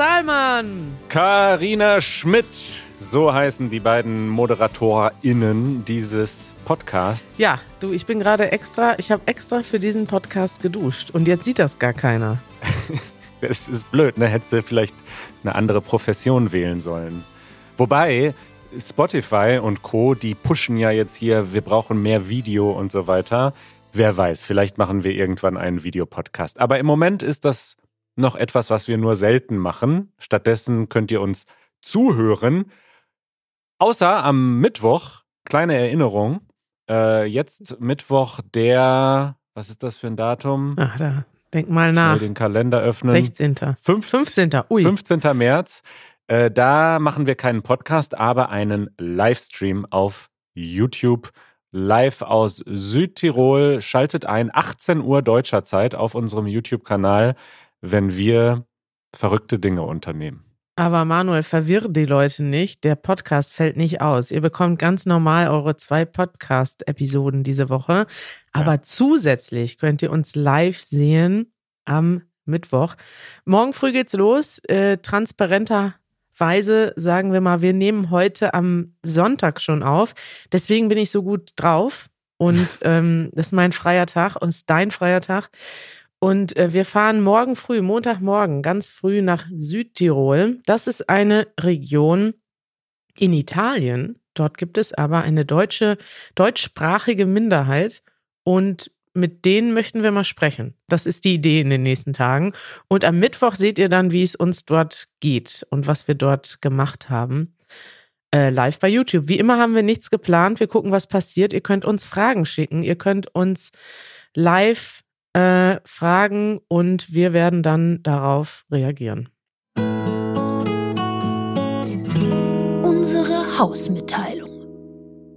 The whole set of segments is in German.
Salman. Karina Schmidt. So heißen die beiden ModeratorInnen dieses Podcasts. Ja, du, ich bin gerade extra, ich habe extra für diesen Podcast geduscht und jetzt sieht das gar keiner. Es ist blöd, ne? Hättest du vielleicht eine andere Profession wählen sollen. Wobei, Spotify und Co., die pushen ja jetzt hier, wir brauchen mehr Video und so weiter. Wer weiß, vielleicht machen wir irgendwann einen Videopodcast. Aber im Moment ist das noch etwas, was wir nur selten machen. Stattdessen könnt ihr uns zuhören. Außer am Mittwoch, kleine Erinnerung, äh, jetzt Mittwoch der, was ist das für ein Datum? Ach, da denk mal nach. Schnell den Kalender öffnen. 16. 15. 15. Ui. 15. März. Äh, da machen wir keinen Podcast, aber einen Livestream auf YouTube. Live aus Südtirol. Schaltet ein, 18 Uhr deutscher Zeit auf unserem YouTube-Kanal, wenn wir verrückte Dinge unternehmen. Aber Manuel, verwirr die Leute nicht. Der Podcast fällt nicht aus. Ihr bekommt ganz normal eure zwei Podcast-Episoden diese Woche. Aber Ja. zusätzlich könnt ihr uns live sehen am Mittwoch. Morgen früh geht's los. Äh, transparenterweise sagen wir mal, wir nehmen heute am Sonntag schon auf. Deswegen bin ich so gut drauf. Und ähm, das ist mein freier Tag und ist dein freier Tag. Und äh, wir fahren morgen früh, Montagmorgen, ganz früh nach Südtirol. Das ist eine Region in Italien. Dort gibt es aber eine deutsche, deutschsprachige Minderheit. Und mit denen möchten wir mal sprechen. Das ist die Idee in den nächsten Tagen. Und am Mittwoch seht ihr dann, wie es uns dort geht und was wir dort gemacht haben. Äh, live bei YouTube. Wie immer haben wir nichts geplant. Wir gucken, was passiert. Ihr könnt uns Fragen schicken. Ihr könnt uns live äh, fragen und wir werden dann darauf reagieren. Unsere Hausmitteilung.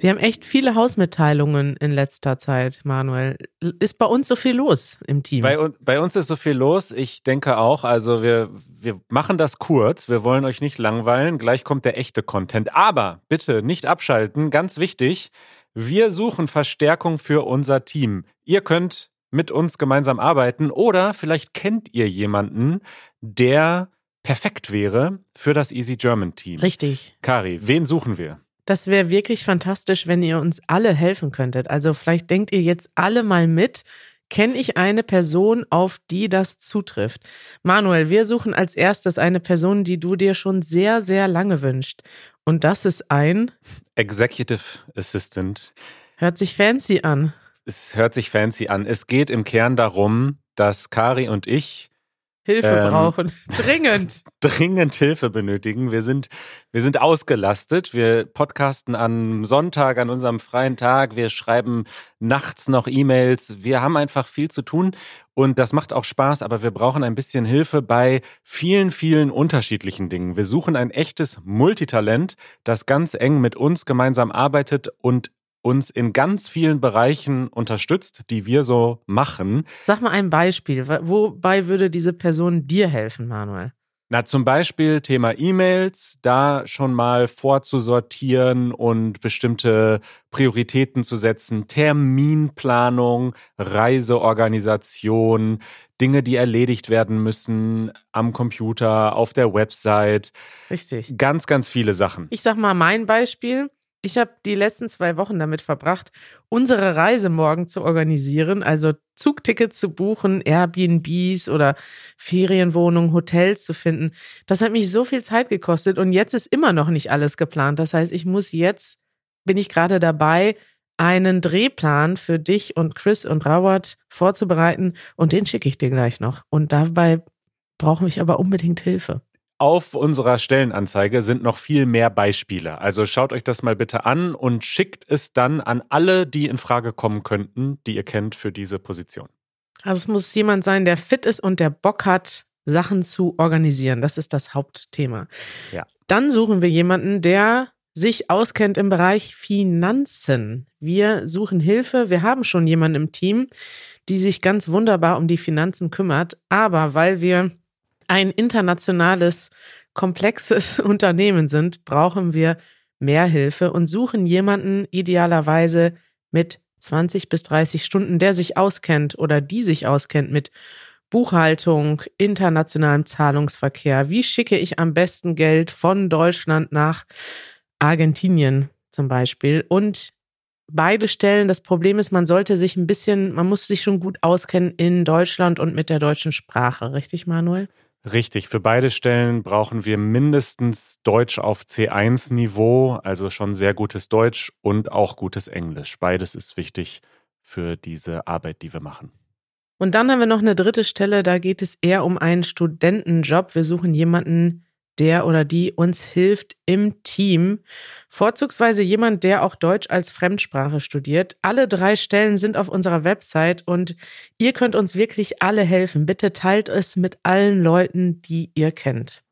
Wir haben echt viele Hausmitteilungen in letzter Zeit, Manuel. Ist bei uns so viel los im Team? Bei, bei uns ist so viel los. Ich denke auch, also wir, wir machen das kurz. Wir wollen euch nicht langweilen. Gleich kommt der echte Content. Aber bitte nicht abschalten. Ganz wichtig. Wir suchen Verstärkung für unser Team. Ihr könnt mit uns gemeinsam arbeiten oder vielleicht kennt ihr jemanden, der perfekt wäre für das Easy German Team. Richtig. Kari, wen suchen wir? Das wäre wirklich fantastisch, wenn ihr uns alle helfen könntet. Also vielleicht denkt ihr jetzt alle mal mit. Kenne ich eine Person, auf die das zutrifft? Manuel, wir suchen als erstes eine Person, die du dir schon sehr, sehr lange wünscht. Und das ist ein, Executive Assistant. hört sich fancy an. Es hört sich fancy an. Es geht im Kern darum, dass Kari und ich Hilfe Ähm. brauchen. Dringend. dringend Hilfe benötigen. Wir sind, wir sind ausgelastet. Wir podcasten am Sonntag, an unserem freien Tag. Wir schreiben nachts noch E-Mails. Wir haben einfach viel zu tun und das macht auch Spaß, aber wir brauchen ein bisschen Hilfe bei vielen, vielen unterschiedlichen Dingen. Wir suchen ein echtes Multitalent, das ganz eng mit uns gemeinsam arbeitet und uns in ganz vielen Bereichen unterstützt, die wir so machen. Sag mal ein Beispiel. Wo- Wobei würde diese Person dir helfen, Manuel? Na, zum Beispiel Thema E-Mails, da schon mal vorzusortieren und bestimmte Prioritäten zu setzen, Terminplanung, Reiseorganisation, Dinge, die erledigt werden müssen am Computer, auf der Website, Richtig. ganz, ganz viele Sachen. Ich sag mal mein Beispiel. Ich habe die letzten zwei Wochen damit verbracht, unsere Reise morgen zu organisieren, also Zugtickets zu buchen, Airbnbs oder Ferienwohnungen, Hotels zu finden. Das hat mich so viel Zeit gekostet und jetzt ist immer noch nicht alles geplant. Das heißt, ich muss jetzt, bin ich gerade dabei, einen Drehplan für dich und Chris und Robert vorzubereiten und den schicke ich dir gleich noch. Und dabei brauche ich aber unbedingt Hilfe. Auf unserer Stellenanzeige sind noch viel mehr Beispiele. Also schaut euch das mal bitte an und schickt es dann an alle, die in Frage kommen könnten, die ihr kennt für diese Position. Also es muss jemand sein, der fit ist und der Bock hat, Sachen zu organisieren. Das ist das Hauptthema. Ja. Dann suchen wir jemanden, der sich auskennt im Bereich Finanzen. Wir suchen Hilfe. Wir haben schon jemanden im Team, die sich ganz wunderbar um die Finanzen kümmert. Aber weil wir ein internationales, komplexes Unternehmen sind, brauchen wir mehr Hilfe und suchen jemanden idealerweise mit 20 bis 30 Stunden, der sich auskennt oder die sich auskennt mit Buchhaltung, internationalem Zahlungsverkehr. Wie schicke ich am besten Geld von Deutschland nach Argentinien zum Beispiel? Und beide Stellen, das Problem ist, man sollte sich ein bisschen, man muss sich schon gut auskennen in Deutschland und mit der deutschen Sprache. Richtig, Manuel? Richtig, für beide Stellen brauchen wir mindestens Deutsch auf C1-Niveau, also schon sehr gutes Deutsch und auch gutes Englisch. Beides ist wichtig für diese Arbeit, die wir machen. Und dann haben wir noch eine dritte Stelle, da geht es eher um einen Studentenjob. Wir suchen jemanden, der oder die uns hilft im Team. Vorzugsweise jemand, der auch Deutsch als Fremdsprache studiert. Alle drei Stellen sind auf unserer Website und ihr könnt uns wirklich alle helfen. Bitte teilt es mit allen Leuten, die ihr kennt.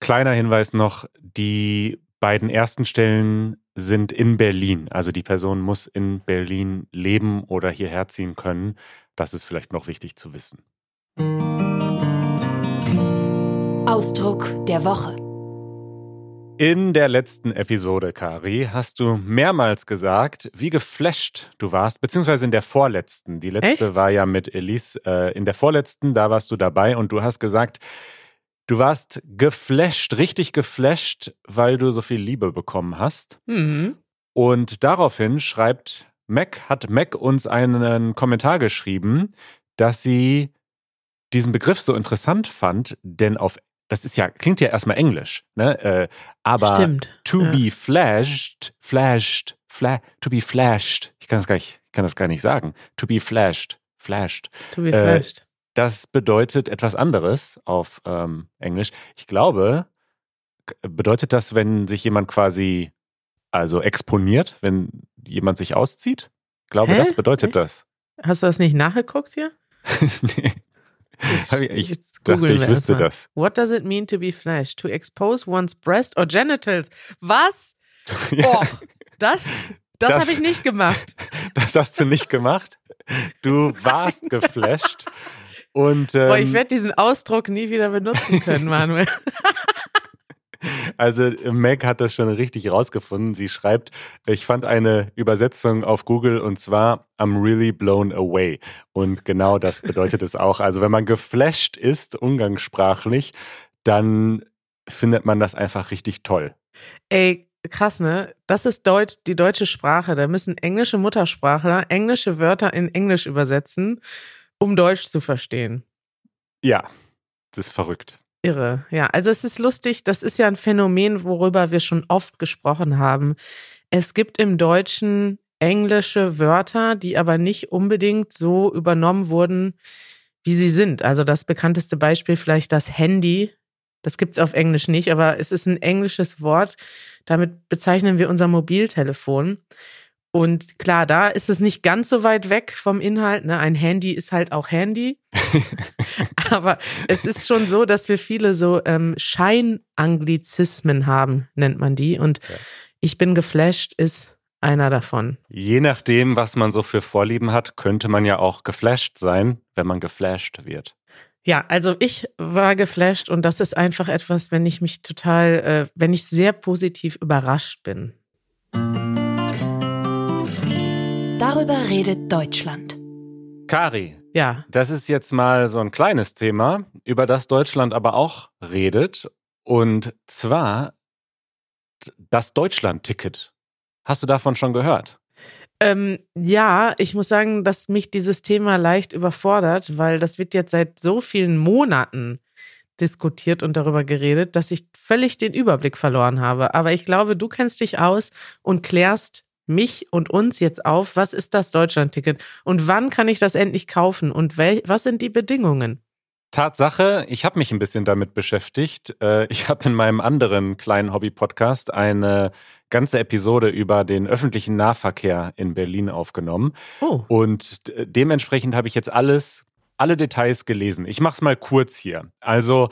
Kleiner Hinweis noch, die beiden ersten Stellen sind in Berlin. Also die Person muss in Berlin leben oder hierher ziehen können. Das ist vielleicht noch wichtig zu wissen. Ausdruck der Woche. In der letzten Episode, Kari, hast du mehrmals gesagt, wie geflasht du warst, beziehungsweise in der vorletzten. Die letzte Echt? war ja mit Elise. Äh, in der vorletzten, da warst du dabei und du hast gesagt, du warst geflasht, richtig geflasht, weil du so viel Liebe bekommen hast. Mhm. Und daraufhin schreibt Mac, hat Mac uns einen Kommentar geschrieben, dass sie diesen Begriff so interessant fand, denn auf das ist ja, klingt ja erstmal Englisch, ne? Äh, aber Stimmt. to ja. be flashed, flashed, fla to be flashed, ich kann das gar nicht, ich kann das gar nicht sagen. To be flashed, flashed. To be äh, flashed. Das bedeutet etwas anderes auf ähm, Englisch. Ich glaube, bedeutet das, wenn sich jemand quasi also exponiert, wenn jemand sich auszieht? Ich glaube, Hä? das bedeutet Echt? das. Hast du das nicht nachgeguckt hier? nee. Ich, ich dachte, ich wüsste das. What does it mean to be flashed? To expose one's breast or genitals? Was? Oh, das, das, Das- habe ich nicht gemacht. Das hast du nicht gemacht. Du warst geflasht. Und ähm, Boah, ich werde diesen Ausdruck nie wieder benutzen können, Manuel. Also Meg hat das schon richtig rausgefunden. Sie schreibt, ich fand eine Übersetzung auf Google und zwar I'm really blown away. Und genau das bedeutet es auch. Also wenn man geflasht ist, umgangssprachlich, dann findet man das einfach richtig toll. Ey, krass, ne? Das ist Deut die deutsche Sprache. Da müssen englische Muttersprachler englische Wörter in Englisch übersetzen, um Deutsch zu verstehen. Ja, das ist verrückt. Irre. Ja, also es ist lustig, das ist ja ein Phänomen, worüber wir schon oft gesprochen haben. Es gibt im Deutschen englische Wörter, die aber nicht unbedingt so übernommen wurden, wie sie sind. Also das bekannteste Beispiel vielleicht das Handy. Das gibt es auf Englisch nicht, aber es ist ein englisches Wort. Damit bezeichnen wir unser Mobiltelefon. Und klar, da ist es nicht ganz so weit weg vom Inhalt. Ne? Ein Handy ist halt auch Handy. Aber es ist schon so, dass wir viele so ähm, Scheinanglizismen haben, nennt man die. Und Ja. ich bin geflasht, ist einer davon. Je nachdem, was man so für Vorlieben hat, könnte man ja auch geflasht sein, wenn man geflasht wird. Ja, also ich war geflasht und das ist einfach etwas, wenn ich mich total, äh, wenn ich sehr positiv überrascht bin. Darüber redet Deutschland. Kari, Ja, Das ist jetzt mal so ein kleines Thema, über das Deutschland aber auch redet. Und zwar das Deutschland-Ticket. Hast du davon schon gehört? Ähm, ja, ich muss sagen, dass mich dieses Thema leicht überfordert, weil das wird jetzt seit so vielen Monaten diskutiert und darüber geredet, dass ich völlig den Überblick verloren habe. Aber ich glaube, du kennst dich aus und klärst mich und uns jetzt auf, was ist das Deutschlandticket und wann kann ich das endlich kaufen und wel was sind die Bedingungen? Tatsache, ich habe mich ein bisschen damit beschäftigt. Äh, Ich habe in meinem anderen kleinen Hobby-Podcast eine ganze Episode über den öffentlichen Nahverkehr in Berlin aufgenommen. Oh, Und dementsprechend habe ich jetzt alles, alle Details gelesen. Ich mache es mal kurz hier. Also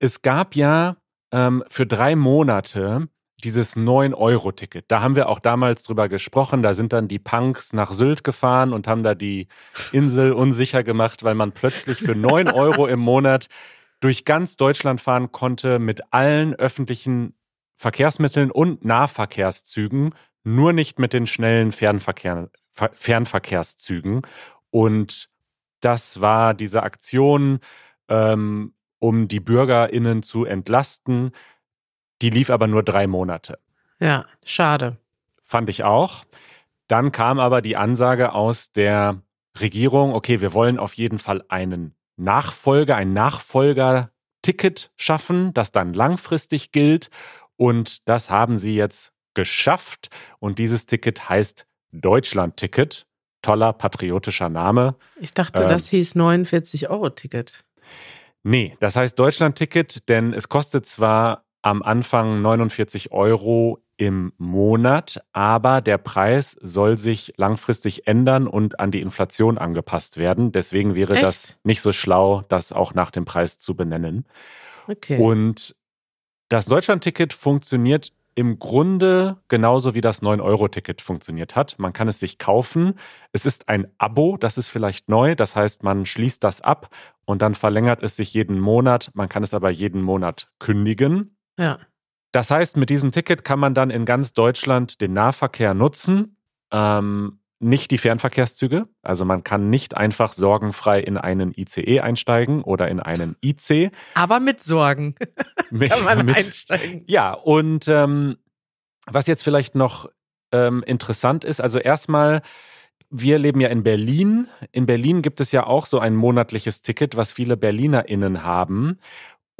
es gab ja ähm, für drei Monate dieses 9-Euro-Ticket. Da haben wir auch damals drüber gesprochen. Da sind dann die Punks nach Sylt gefahren und haben da die Insel unsicher gemacht, weil man plötzlich für 9 Euro im Monat durch ganz Deutschland fahren konnte mit allen öffentlichen Verkehrsmitteln und Nahverkehrszügen, nur nicht mit den schnellen Fernverkehr, Ver- Fernverkehrszügen. Und Das war diese Aktion, ähm, um die BürgerInnen zu entlasten. Die lief aber nur drei Monate. Ja, schade. Fand ich auch. Dann kam aber die Ansage aus der Regierung, okay, wir wollen auf jeden Fall einen Nachfolger, ein Nachfolger-Ticket schaffen, das dann langfristig gilt. Und das haben sie jetzt geschafft. Und dieses Ticket heißt Deutschland-Ticket. Toller patriotischer Name. Ich dachte, ähm, das hieß 49-Euro-Ticket. Nee, das heißt Deutschland-Ticket, denn es kostet zwar am Anfang 49 Euro im Monat, aber der Preis soll sich langfristig ändern und an die Inflation angepasst werden. Deswegen wäre Echt? das nicht so schlau, das auch nach dem Preis zu benennen. Okay. Und das Deutschland-Ticket funktioniert im Grunde genauso wie das 9-Euro-Ticket funktioniert hat. Man kann es sich kaufen. Es ist ein Abo, das ist vielleicht neu. Das heißt, man schließt das ab und dann verlängert es sich jeden Monat. Man kann es aber jeden Monat kündigen. Ja. Das heißt, mit diesem Ticket kann man dann in ganz Deutschland den Nahverkehr nutzen, ähm, nicht die Fernverkehrszüge. Also man kann nicht einfach sorgenfrei in einen ICE einsteigen oder in einen IC. Aber mit Sorgen mit, kann man mit, einsteigen. Ja, und ähm, was jetzt vielleicht noch ähm, interessant ist, also erstmal, wir leben ja in Berlin. In Berlin gibt es ja auch so ein monatliches Ticket, was viele BerlinerInnen haben.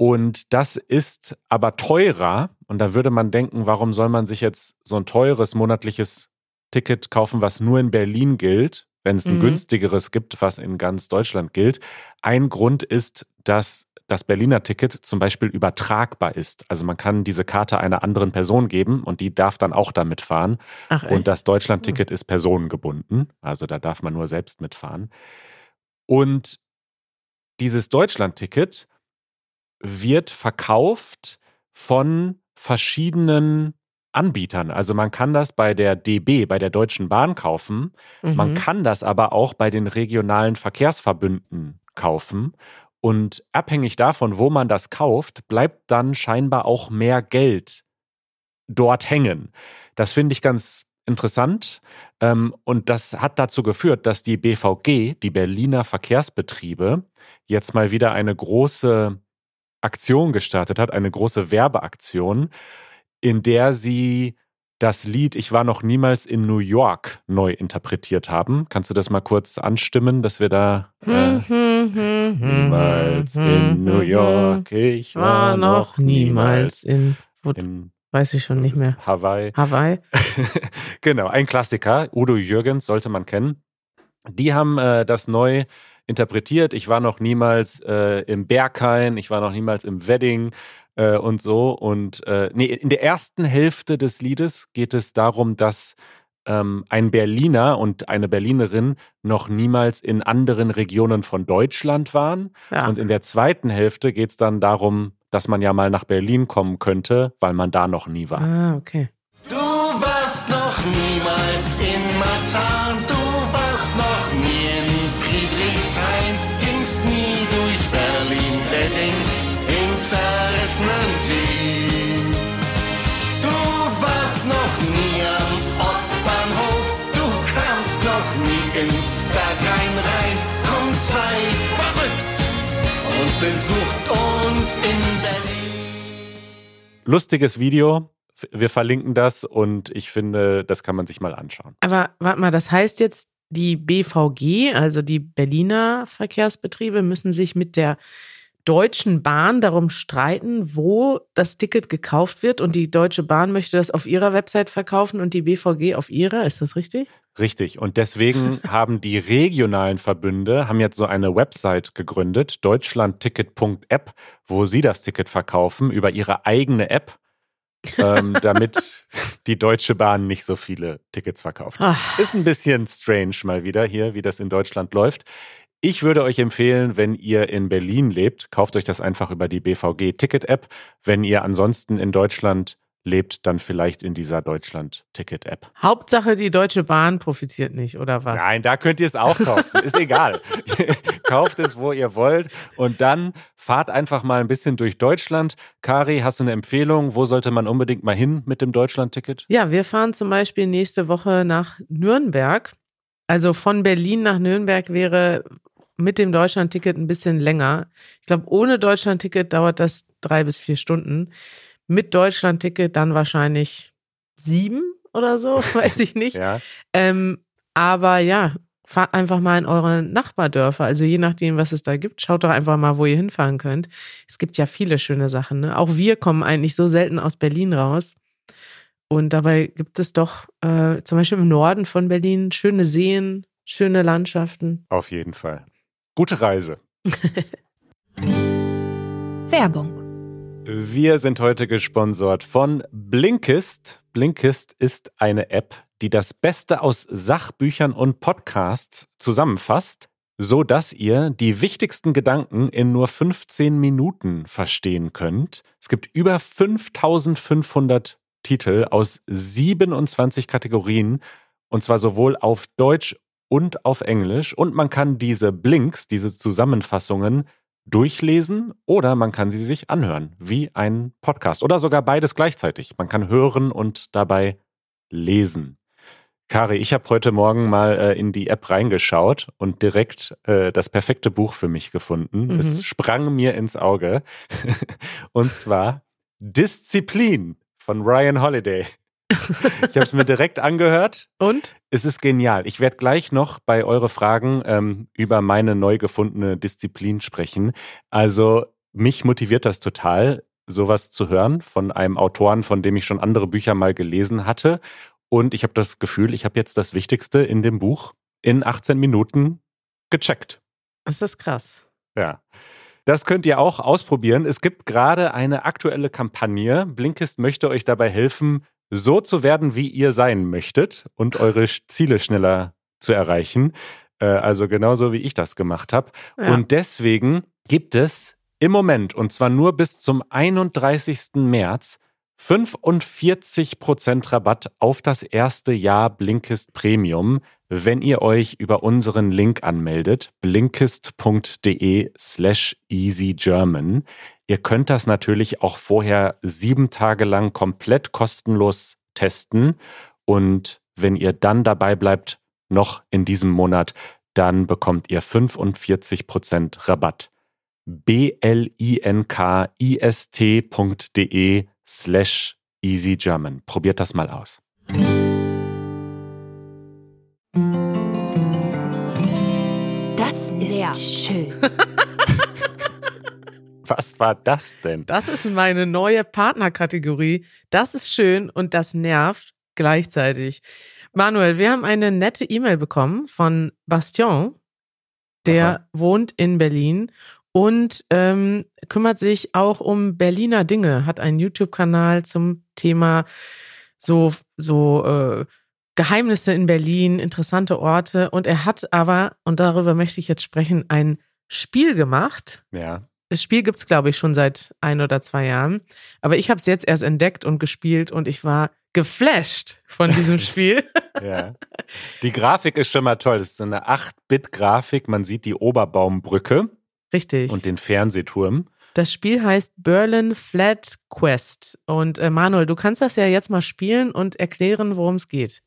Und das ist aber teurer. Und da würde man denken, warum soll man sich jetzt so ein teures monatliches Ticket kaufen, was nur in Berlin gilt, wenn es ein mhm. günstigeres gibt, was in ganz Deutschland gilt. Ein Grund ist, dass das Berliner Ticket zum Beispiel übertragbar ist. Also man kann diese Karte einer anderen Person geben und die darf dann auch damit fahren. Ach, und das Deutschland-Ticket ist personengebunden. Also da darf man nur selbst mitfahren. Und dieses Deutschland-Ticket wird verkauft von verschiedenen Anbietern. Also man kann das bei der DB, bei der Deutschen Bahn kaufen. Mhm. Man kann das aber auch bei den regionalen Verkehrsverbünden kaufen. Und abhängig davon, wo man das kauft, bleibt dann scheinbar auch mehr Geld dort hängen. Das finde ich ganz interessant. Ähm, und das hat dazu geführt, dass die BVG, die Berliner Verkehrsbetriebe, jetzt mal wieder eine große Aktion gestartet hat, eine große Werbeaktion, in der sie das Lied Ich war noch niemals in New York neu interpretiert haben. Kannst du das mal kurz anstimmen, dass wir da äh, niemals in New York, ich war noch niemals in, in weiß ich schon nicht mehr. Hawaii. Hawaii. genau, ein Klassiker. Udo Jürgens sollte man kennen. Die haben äh, das neu interpretiert. Ich war noch niemals äh, im Berghain, ich war noch niemals im Wedding äh, und so. Und äh, nee, in der ersten Hälfte des Liedes geht es darum, dass ähm, ein Berliner und eine Berlinerin noch niemals in anderen Regionen von Deutschland waren. Ja. Und in der zweiten Hälfte geht es dann darum, dass man ja mal nach Berlin kommen könnte, weil man da noch nie war. Ah, okay. Du warst noch niemals in Marzahn, Seid verrückt und besucht uns in Berlin. Lustiges Video, wir verlinken das und ich finde, das kann man sich mal anschauen. Aber warte mal, das heißt jetzt, die BVG, also die Berliner Verkehrsbetriebe, müssen sich mit der Deutschen Bahn darum streiten, wo das Ticket gekauft wird. Und die Deutsche Bahn möchte das auf ihrer Website verkaufen und die BVG auf ihrer. Ist das richtig? Richtig. Und deswegen haben die regionalen Verbünde haben jetzt so eine Website gegründet, deutschlandticket.app, wo sie das Ticket verkaufen über ihre eigene App ähm, damit die Deutsche Bahn nicht so viele Tickets verkauft. Ach. Ist ein bisschen strange mal wieder hier, wie das in Deutschland läuft. Ich würde euch empfehlen, wenn ihr in Berlin lebt, kauft euch das einfach über die BVG Ticket App. Wenn ihr ansonsten in Deutschland lebt dann vielleicht in dieser Deutschland-Ticket-App. Hauptsache, die Deutsche Bahn profitiert nicht, oder was? Nein, da könnt ihr es auch kaufen. Ist egal. Kauft es, wo ihr wollt. Und dann fahrt einfach mal ein bisschen durch Deutschland. Kari, hast du eine Empfehlung? Wo sollte man unbedingt mal hin mit dem Deutschland-Ticket? Ja, wir fahren zum Beispiel nächste Woche nach Nürnberg. Also von Berlin nach Nürnberg wäre mit dem Deutschland-Ticket ein bisschen länger. Ich glaube, ohne Deutschland-Ticket dauert das drei bis vier Stunden. Mit Deutschland-Ticket dann wahrscheinlich sieben oder so, weiß ich nicht. Ja. Ähm, aber ja, fahrt einfach mal in eure Nachbardörfer. Also je nachdem, was es da gibt, schaut doch einfach mal, wo ihr hinfahren könnt. Es gibt ja viele schöne Sachen. Ne? Auch wir kommen eigentlich so selten aus Berlin raus. Und dabei gibt es doch äh, zum Beispiel im Norden von Berlin schöne Seen, schöne Landschaften. Auf jeden Fall. Gute Reise. Werbung. Wir sind heute gesponsert von Blinkist. Blinkist ist eine App, die das Beste aus Sachbüchern und Podcasts zusammenfasst, so dass ihr die wichtigsten Gedanken in nur 15 Minuten verstehen könnt. Es gibt über 5500 Titel aus 27 Kategorien und zwar sowohl auf Deutsch und auf Englisch und man kann diese Blinks, diese Zusammenfassungen durchlesen oder man kann sie sich anhören, wie ein Podcast oder sogar beides gleichzeitig. Man kann hören und dabei lesen. Kari, ich habe heute Morgen mal äh, in die App reingeschaut und direkt äh, das perfekte Buch für mich gefunden. Mhm. Es sprang mir ins Auge. und zwar Disziplin von Ryan Holiday. Ich habe es mir direkt angehört. Und? Es ist genial. Ich werde gleich noch bei eure Fragen ähm, über meine neu gefundene Disziplin sprechen. Also mich motiviert das total, sowas zu hören von einem Autoren, von dem ich schon andere Bücher mal gelesen hatte. Und ich habe das Gefühl, ich habe jetzt das Wichtigste in dem Buch in 18 Minuten gecheckt. Das ist krass. Ja. Das könnt ihr auch ausprobieren. Es gibt gerade eine aktuelle Kampagne. Blinkist möchte euch dabei helfen, so zu werden, wie ihr sein möchtet und eure Ziele schneller zu erreichen. Äh, also genauso wie ich das gemacht habe. Ja. Und deswegen gibt es im Moment, und zwar nur bis zum 31. März, 45% Rabatt auf das erste Jahr Blinkist Premium, wenn ihr euch über unseren Link anmeldet, blinkist.de slash easygerman. Ihr könnt das natürlich auch vorher sieben Tage lang komplett kostenlos testen und wenn ihr dann dabei bleibt, noch in diesem Monat, dann bekommt ihr 45% Rabatt. blinkist.de slash easygerman. Probiert das mal aus. Das ist Leer. schön. Was war das denn? Das ist meine neue Partnerkategorie. Das ist schön und das nervt gleichzeitig. Manuel, wir haben eine nette E-Mail bekommen von Bastion, der Aha. wohnt in Berlin und ähm, kümmert sich auch um Berliner Dinge, hat einen YouTube-Kanal zum Thema so, so äh, Geheimnisse in Berlin, interessante Orte. Und er hat aber, und darüber möchte ich jetzt sprechen, ein Spiel gemacht. Ja. Das Spiel gibt's glaube ich, schon seit ein oder zwei Jahren. Aber ich habe es jetzt erst entdeckt und gespielt und ich war geflasht von diesem Spiel. Ja. Die Grafik ist schon mal toll. Das ist so eine 8-Bit-Grafik. Man sieht die Oberbaumbrücke Richtig. und den Fernsehturm. das Spiel heißt Berlin Flat Quest. Und äh, Manuel, du kannst das ja jetzt mal spielen und erklären, worum es geht.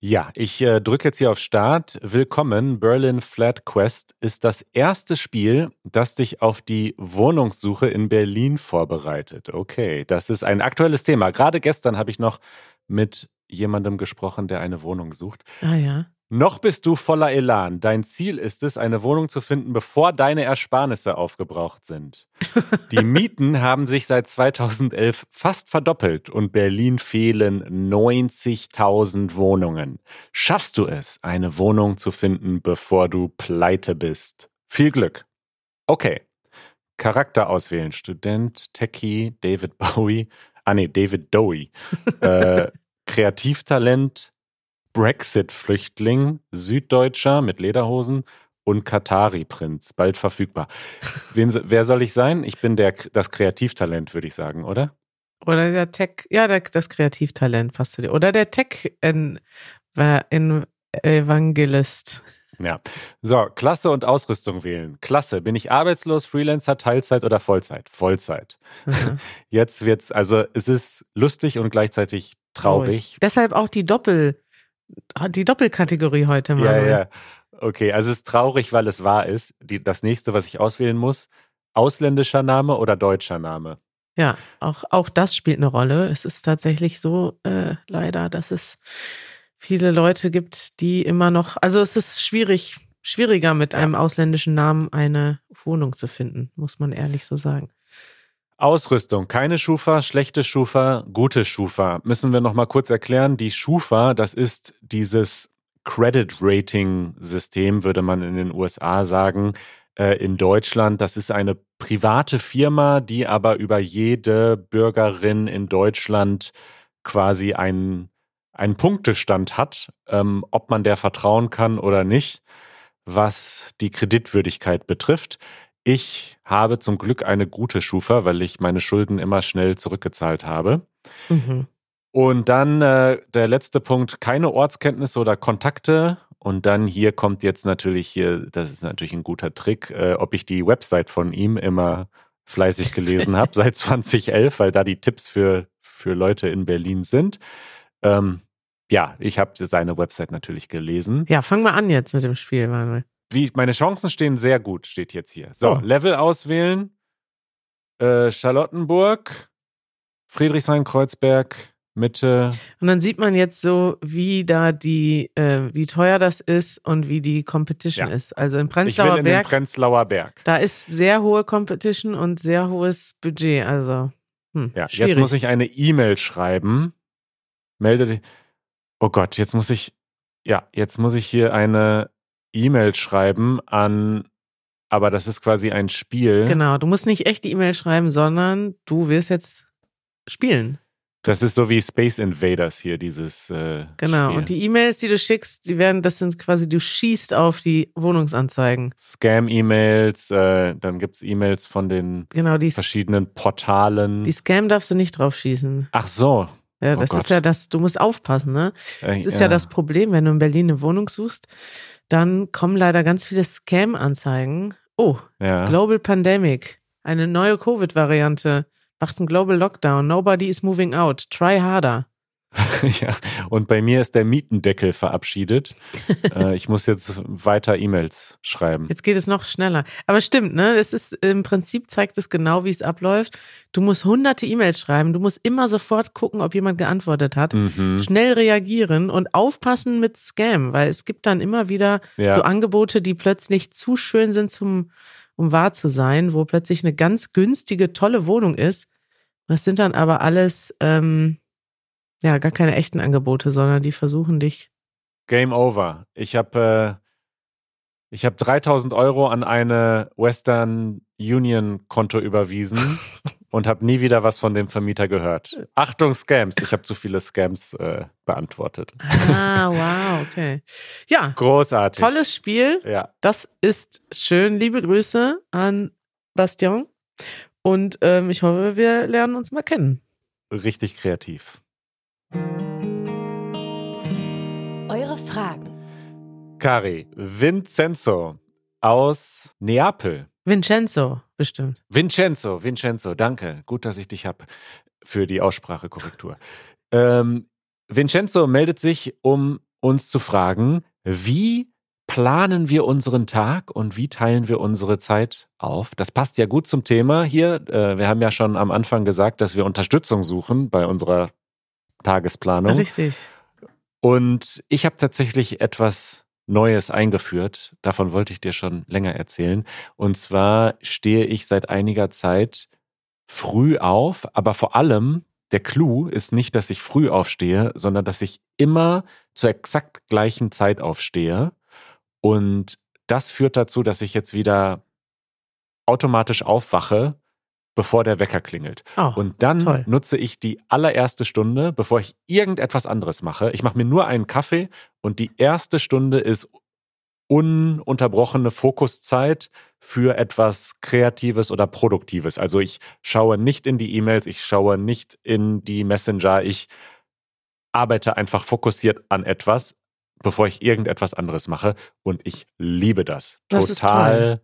Ja, ich äh, drücke jetzt hier auf Start. Willkommen. Berlin Flat Quest ist das erste Spiel, das dich auf die Wohnungssuche in Berlin vorbereitet. Okay, das ist ein aktuelles Thema. Gerade gestern habe ich noch mit jemandem gesprochen, der eine Wohnung sucht. Ah ja. Noch bist du voller Elan. Dein Ziel ist es, eine Wohnung zu finden, bevor deine Ersparnisse aufgebraucht sind. Die Mieten haben sich seit 2011 fast verdoppelt und Berlin fehlen 90.000 Wohnungen. Schaffst du es, eine Wohnung zu finden, bevor du pleite bist? Viel Glück. Okay. Charakter auswählen. Student, Techie, David Bowie. Ah nee, David Dowie. äh, Kreativtalent, Brexit-Flüchtling, Süddeutscher mit Lederhosen und Katari-Prinz, bald verfügbar. Wen, wer soll ich sein? Ich bin der, das Kreativtalent, würde ich sagen, oder? Oder der Tech, ja, der, das Kreativtalent passt zu dir. Oder der Tech in, in Evangelist. Ja. So, Klasse und Ausrüstung wählen. Klasse. Bin ich arbeitslos, Freelancer, Teilzeit oder Vollzeit? Vollzeit. Mhm. Jetzt wird's, also es ist lustig und gleichzeitig traurig. Deshalb auch die Doppel, die Doppelkategorie heute, Ja, Manuel. ja. Okay, also es ist traurig, weil es wahr ist. Die, das nächste, was ich auswählen muss, ausländischer Name oder deutscher Name? Ja, auch, auch das spielt eine Rolle. Es ist tatsächlich so, äh, leider, dass es viele Leute gibt, die immer noch, also es ist schwierig, schwieriger mit Ja. einem ausländischen Namen eine Wohnung zu finden, muss man ehrlich so sagen. Ausrüstung, keine Schufa, schlechte Schufa, gute Schufa. Müssen wir noch mal kurz erklären. Die Schufa, das ist dieses Credit Rating System, würde man in den USA sagen. Äh, In Deutschland, das ist eine private Firma, die aber über jede Bürgerin in Deutschland quasi einen, einen Punktestand hat, ähm, ob man der vertrauen kann oder nicht, was die Kreditwürdigkeit betrifft. Ich habe zum Glück eine gute Schufa, weil ich meine Schulden immer schnell zurückgezahlt habe. Mhm. Und dann äh, der letzte Punkt, keine Ortskenntnisse oder Kontakte. Und dann hier kommt jetzt natürlich hier, das ist natürlich ein guter Trick, äh, ob ich die Website von ihm immer fleißig gelesen habe, seit 2011, weil da die Tipps für, für Leute in Berlin sind. Ähm, ja, ich habe seine Website natürlich gelesen. Ja, fang mal an jetzt mit dem Spiel, Manuel. Wie, meine Chancen stehen sehr gut, steht jetzt hier. So, Oh. Level auswählen. Äh, Charlottenburg, Friedrichshain-Kreuzberg, Mitte. Und dann sieht man jetzt so, wie da die, äh, wie teuer das ist und wie die Competition Ja. ist. Also im Ich will Prenzlauer in den Berg, Prenzlauer Berg. da ist sehr hohe Competition und sehr hohes Budget. Also hm, Ja, schwierig. jetzt muss ich eine E-Mail schreiben. Melde dich. Oh Gott, jetzt muss ich, ja, jetzt muss ich hier eine E-Mail schreiben an, aber das ist quasi ein Spiel. Genau, du musst nicht echt die E-Mail schreiben, sondern du wirst jetzt spielen. Das ist so wie Space Invaders hier, dieses äh, Genau. Spiel. Und die E-Mails, die du schickst, die werden, das sind quasi, du schießt auf die Wohnungsanzeigen. Scam-E-Mails, äh, dann gibt es E-Mails von den Genau, die, verschiedenen Portalen. die Scam darfst du nicht drauf schießen. Ach so. Ja, Oh das Gott. ist ja das, du musst aufpassen, ne? Äh, Das ist ja. das Problem, wenn du in Berlin eine Wohnung suchst, dann kommen leider ganz viele Scam-Anzeigen. Oh, Ja. Global Pandemic, eine neue Covid-Variante, macht einen Global Lockdown, nobody is moving out, try harder. ja. Und bei mir ist der Mietendeckel verabschiedet. äh, ich muss jetzt weiter E-Mails schreiben. Jetzt geht es noch schneller. Aber stimmt, ne? Es ist im Prinzip zeigt es genau, wie es abläuft. Du musst hunderte E-Mails schreiben, du musst immer sofort gucken, ob jemand geantwortet hat. Mhm. Schnell reagieren und aufpassen mit Scam, weil es gibt dann immer wieder Ja. so Angebote, die plötzlich zu schön sind, zum, um wahr zu sein, wo plötzlich eine ganz günstige, tolle Wohnung ist. Das sind dann aber alles, ähm, ja, gar keine echten Angebote, sondern die versuchen dich. Game over. Ich habe äh, ich habe 3000 Euro an eine Western Union Konto überwiesen und habe nie wieder was von dem Vermieter gehört. Achtung Scams. Ich habe zu viele Scams äh, beantwortet. Ah, wow, okay. Ja, Großartig. tolles Spiel. Ja. Das ist schön. Liebe Grüße an Bastian. Und ähm, ich hoffe, wir lernen uns mal kennen. Richtig kreativ. Eure Fragen. Kari, Vincenzo aus Neapel. Vincenzo, bestimmt. Vincenzo, Vincenzo, danke. Gut, dass ich dich habe für die Aussprachekorrektur. Ähm, Vincenzo meldet sich, um uns zu fragen, wie planen wir unseren Tag und wie teilen wir unsere Zeit auf? Das passt ja gut zum Thema hier. Äh, wir haben ja schon am Anfang gesagt, dass wir Unterstützung suchen bei unserer Tagesplanung. Richtig. Und ich habe tatsächlich etwas Neues eingeführt. Davon wollte ich dir schon länger erzählen. Und zwar stehe ich seit einiger Zeit früh auf, aber vor allem der Clou ist nicht, dass ich früh aufstehe, sondern dass ich immer zur exakt gleichen Zeit aufstehe. Und das führt dazu, dass ich jetzt wieder automatisch aufwache, bevor der Wecker klingelt. Oh, Und dann toll. nutze ich die allererste Stunde, bevor ich irgendetwas anderes mache. Ich mache mir nur einen Kaffee und die erste Stunde ist ununterbrochene Fokuszeit für etwas Kreatives oder Produktives. Also ich schaue nicht in die E-Mails, ich schaue nicht in die Messenger, ich arbeite einfach fokussiert an etwas, bevor ich irgendetwas anderes mache. Und ich liebe das. Das Total.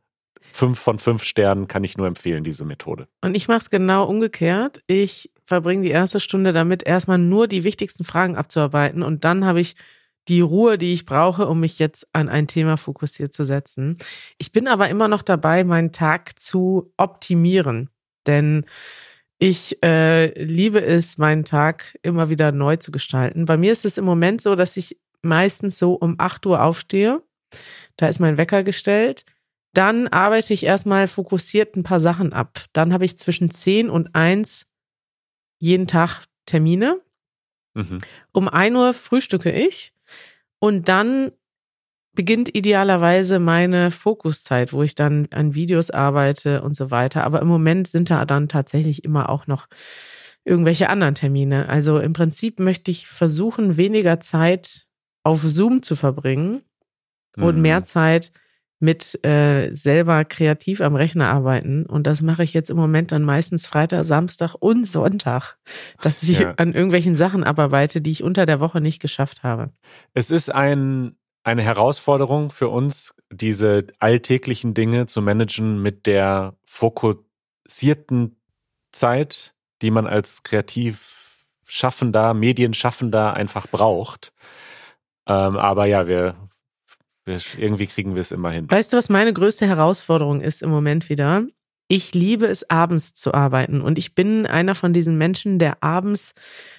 Fünf von fünf Sternen kann ich nur empfehlen, diese Methode. Und ich mache es genau umgekehrt. Ich verbringe die erste Stunde damit, erstmal nur die wichtigsten Fragen abzuarbeiten und dann habe ich die Ruhe, die ich brauche, um mich jetzt an ein Thema fokussiert zu setzen. Ich bin aber immer noch dabei, meinen Tag zu optimieren, denn ich äh, liebe es, meinen Tag immer wieder neu zu gestalten. Bei mir ist es im Moment so, dass ich meistens so um 8 Uhr aufstehe. Da ist mein Wecker gestellt. Dann arbeite ich erstmal fokussiert ein paar Sachen ab. Dann habe ich zwischen 10 und 1 jeden Tag Termine. Mhm. Um 1 Uhr frühstücke ich und dann beginnt idealerweise meine Fokuszeit, wo ich dann an Videos arbeite und so weiter. Aber im Moment sind da dann tatsächlich immer auch noch irgendwelche anderen Termine. Also im Prinzip möchte ich versuchen, weniger Zeit auf Zoom zu verbringen und mehr mhm. Zeit mit äh, selber kreativ am Rechner arbeiten. Und das mache ich jetzt im Moment dann meistens Freitag, Samstag und Sonntag, dass ich ja. an irgendwelchen Sachen abarbeite, die ich unter der Woche nicht geschafft habe. Es ist ein, eine Herausforderung für uns, diese alltäglichen Dinge zu managen mit der fokussierten Zeit, die man als kreativ Schaffender, Medienschaffender einfach braucht. Ähm, aber ja, wir wir, irgendwie kriegen wir es immer hin. Weißt du, was meine größte Herausforderung ist im Moment wieder? Ich liebe es, abends zu arbeiten. Und ich bin einer von diesen Menschen, der abends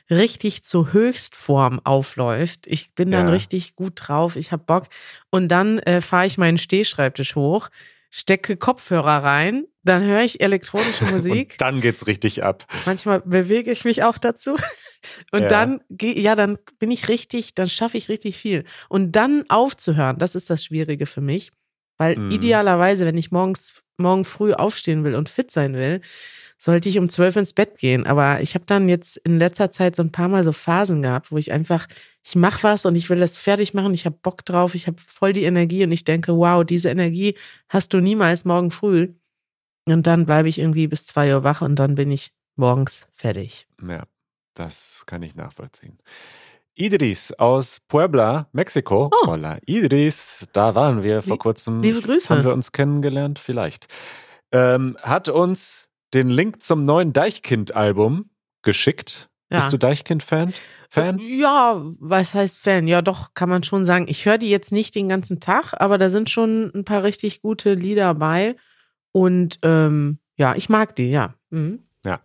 richtig zur Höchstform aufläuft. Ich bin dann ja. richtig gut drauf, ich habe Bock. Und dann äh, fahre ich meinen Stehschreibtisch hoch, stecke Kopfhörer rein, dann höre ich elektronische Musik. Und dann geht's richtig ab. Manchmal bewege ich mich auch dazu. Und ja. dann, ja, dann bin ich richtig, dann schaffe ich richtig viel. Und dann aufzuhören, das ist das Schwierige für mich. Weil mhm. idealerweise, wenn ich morgens, morgen früh aufstehen will und fit sein will, sollte ich um zwölf ins Bett gehen. Aber ich habe dann jetzt in letzter Zeit so ein paar Mal so Phasen gehabt, wo ich einfach, ich mache was und ich will das fertig machen, ich habe Bock drauf, ich habe voll die Energie und ich denke, wow, diese Energie hast du niemals morgen früh. Und dann bleibe ich irgendwie bis zwei Uhr wach und dann bin ich morgens fertig. Ja. Das kann ich nachvollziehen. Idris aus Puebla, Mexiko. Oh. Hola, Idris, da waren wir vor kurzem. Liebe Grüße. Haben wir uns kennengelernt? Vielleicht. Ähm, hat uns den Link zum neuen Deichkind-Album geschickt. Ja. Bist du Deichkind-Fan? Fan? Äh, ja, was heißt Fan? Ja, doch, kann man schon sagen. Ich höre die jetzt nicht den ganzen Tag, aber da sind schon ein paar richtig gute Lieder bei. Und ähm, ja, ich mag die, ja. Mhm. Ja.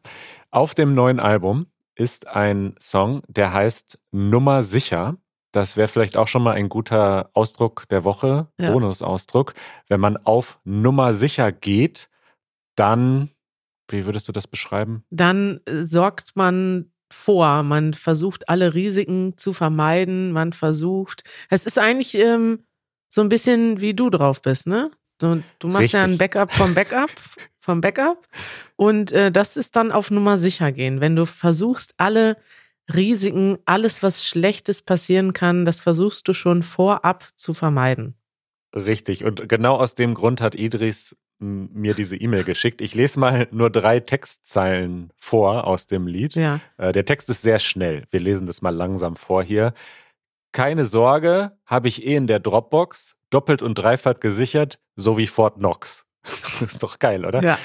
Auf dem neuen Album ist ein Song, der heißt Nummer sicher. Das wäre vielleicht auch schon mal ein guter Ausdruck der Woche, ja. Bonusausdruck. Wenn man auf Nummer sicher geht, dann, wie würdest du das beschreiben? Dann äh, sorgt man vor, man versucht alle Risiken zu vermeiden, man versucht, es ist eigentlich ähm, so ein bisschen wie du drauf bist, ne? Du, du machst Richtig. ja ein Backup vom Backup, vom Backup. Und äh, das ist dann auf Nummer sicher gehen. Wenn du versuchst, alle Risiken, alles, was Schlechtes passieren kann, das versuchst du schon vorab zu vermeiden. Richtig. Und genau aus dem Grund hat Idris mir diese E-Mail geschickt. Ich lese mal nur drei Textzeilen vor aus dem Lied. Ja. Äh, der Text ist sehr schnell. Wir lesen das mal langsam vor hier. Keine Sorge, habe ich eh in der Dropbox, doppelt und dreifach gesichert, so wie Fort Knox. Das ist doch geil, oder? Ja.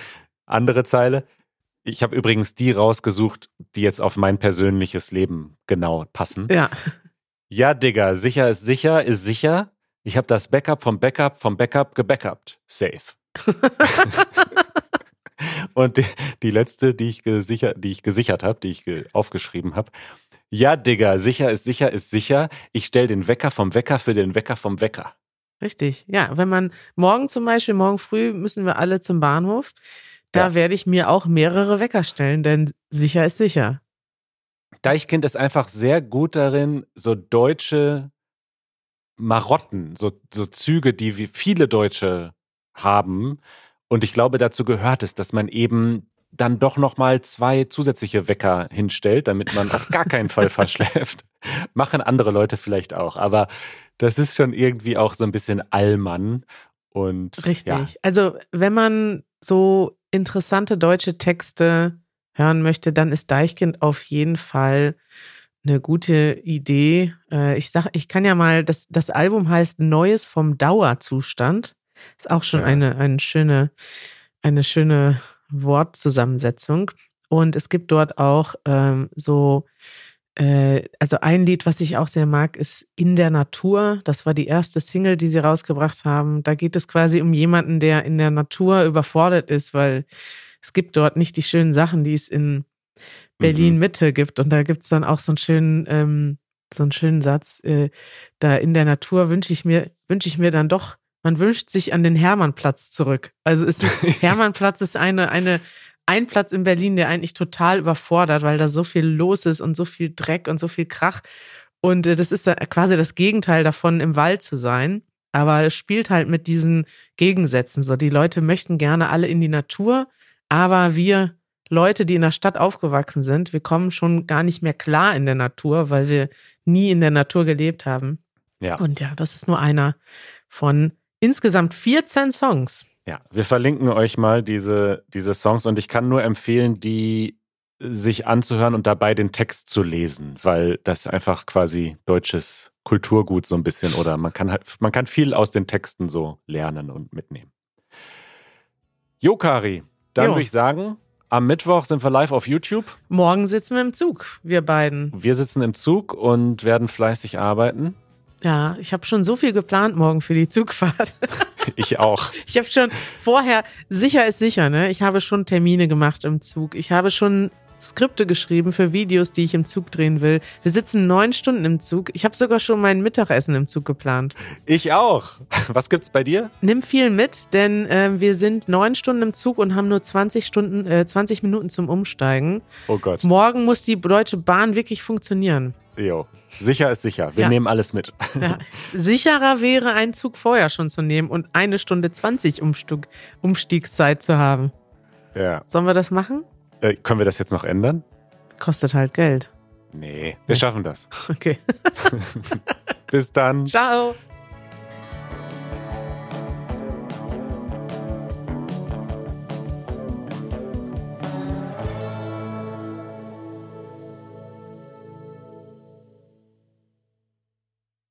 Andere Zeile. Ich habe übrigens die rausgesucht, die jetzt auf mein persönliches Leben genau passen. Ja. Ja, Digga, sicher ist sicher, ist sicher. Ich habe das Backup vom Backup vom Backup gebackupt. Safe. Und die, die, letzte, die ich gesichert, die ich gesichert habe, die ich aufgeschrieben habe. Ja, Digga, sicher ist sicher ist sicher. Ich stelle den Wecker vom Wecker für den Wecker vom Wecker. Richtig, ja. Wenn man morgen zum Beispiel, morgen früh müssen wir alle zum Bahnhof. Da ja. werde ich mir auch mehrere Wecker stellen, denn sicher ist sicher. Deichkind ist einfach sehr gut darin, so deutsche Marotten, so, so Züge, die wie viele Deutsche haben. Und ich glaube, dazu gehört es, dass man eben dann doch nochmal zwei zusätzliche Wecker hinstellt, damit man auf gar keinen Fall verschläft. Machen andere Leute vielleicht auch. Aber das ist schon irgendwie auch so ein bisschen Allmann. Und, Richtig. Ja. Also, wenn man so interessante deutsche Texte hören möchte, dann ist Deichkind auf jeden Fall eine gute Idee. Äh, ich sag, ich kann ja mal, das, das Album heißt Neues vom Dauerzustand. Ist auch schon ja. eine, eine schöne, eine schöne Wortzusammensetzung. Und es gibt dort auch ähm, so äh, also ein Lied, was ich auch sehr mag, ist In der Natur. Das war die erste Single, die sie rausgebracht haben. Da geht es quasi um jemanden, der in der Natur überfordert ist, weil es gibt dort nicht die schönen Sachen, die es in Berlin Mitte gibt. Und da gibt es dann auch so einen schönen, ähm, so einen schönen Satz. Äh, da in der Natur wünsche ich mir, wünsche ich mir dann doch, man wünscht sich an den Hermannplatz zurück. Also ist Hermannplatz ist eine, eine, ein Platz in Berlin, der eigentlich total überfordert, weil da so viel los ist und so viel Dreck und so viel Krach. Und äh, das ist quasi das Gegenteil davon, im Wald zu sein. Aber es spielt halt mit diesen Gegensätzen. So, die Leute möchten gerne alle in die Natur, aber wir Leute, die in der Stadt aufgewachsen sind, wir kommen schon gar nicht mehr klar in der Natur, weil wir nie in der Natur gelebt haben. Ja. Und ja, das ist nur einer von insgesamt 14 Songs. Ja, wir verlinken euch mal diese, diese Songs und ich kann nur empfehlen, die sich anzuhören und dabei den Text zu lesen, weil das einfach quasi deutsches Kulturgut so ein bisschen oder man kann halt, man kann viel aus den Texten so lernen und mitnehmen. Jokari, dann Jo. würde ich sagen, am Mittwoch sind wir live auf YouTube. Morgen sitzen wir im Zug, wir beiden. Wir sitzen im Zug und werden fleißig arbeiten. Ja, ich habe schon so viel geplant morgen für die Zugfahrt. Ich auch. Ich habe schon vorher, sicher ist sicher, ne? Ich habe schon Termine gemacht im Zug. Ich habe schon Skripte geschrieben für Videos, die ich im Zug drehen will. Wir sitzen neun Stunden im Zug. Ich habe sogar schon mein Mittagessen im Zug geplant. Ich auch. Was gibt's bei dir? Nimm viel mit, denn ähm, wir sind neun Stunden im Zug und haben nur 20 Stunden, äh, 20 Minuten zum Umsteigen. Oh Gott. Morgen muss die Deutsche Bahn wirklich funktionieren. Jo. Sicher ist sicher. Wir Ja. nehmen alles mit. Ja, sicherer wäre, einen Zug vorher schon zu nehmen und eine Stunde 20 Umstug, Umstiegszeit zu haben. Ja. Sollen wir das machen? Äh, können wir das jetzt noch ändern? Kostet halt Geld. Nee, wir schaffen das. Okay. Bis dann. Ciao.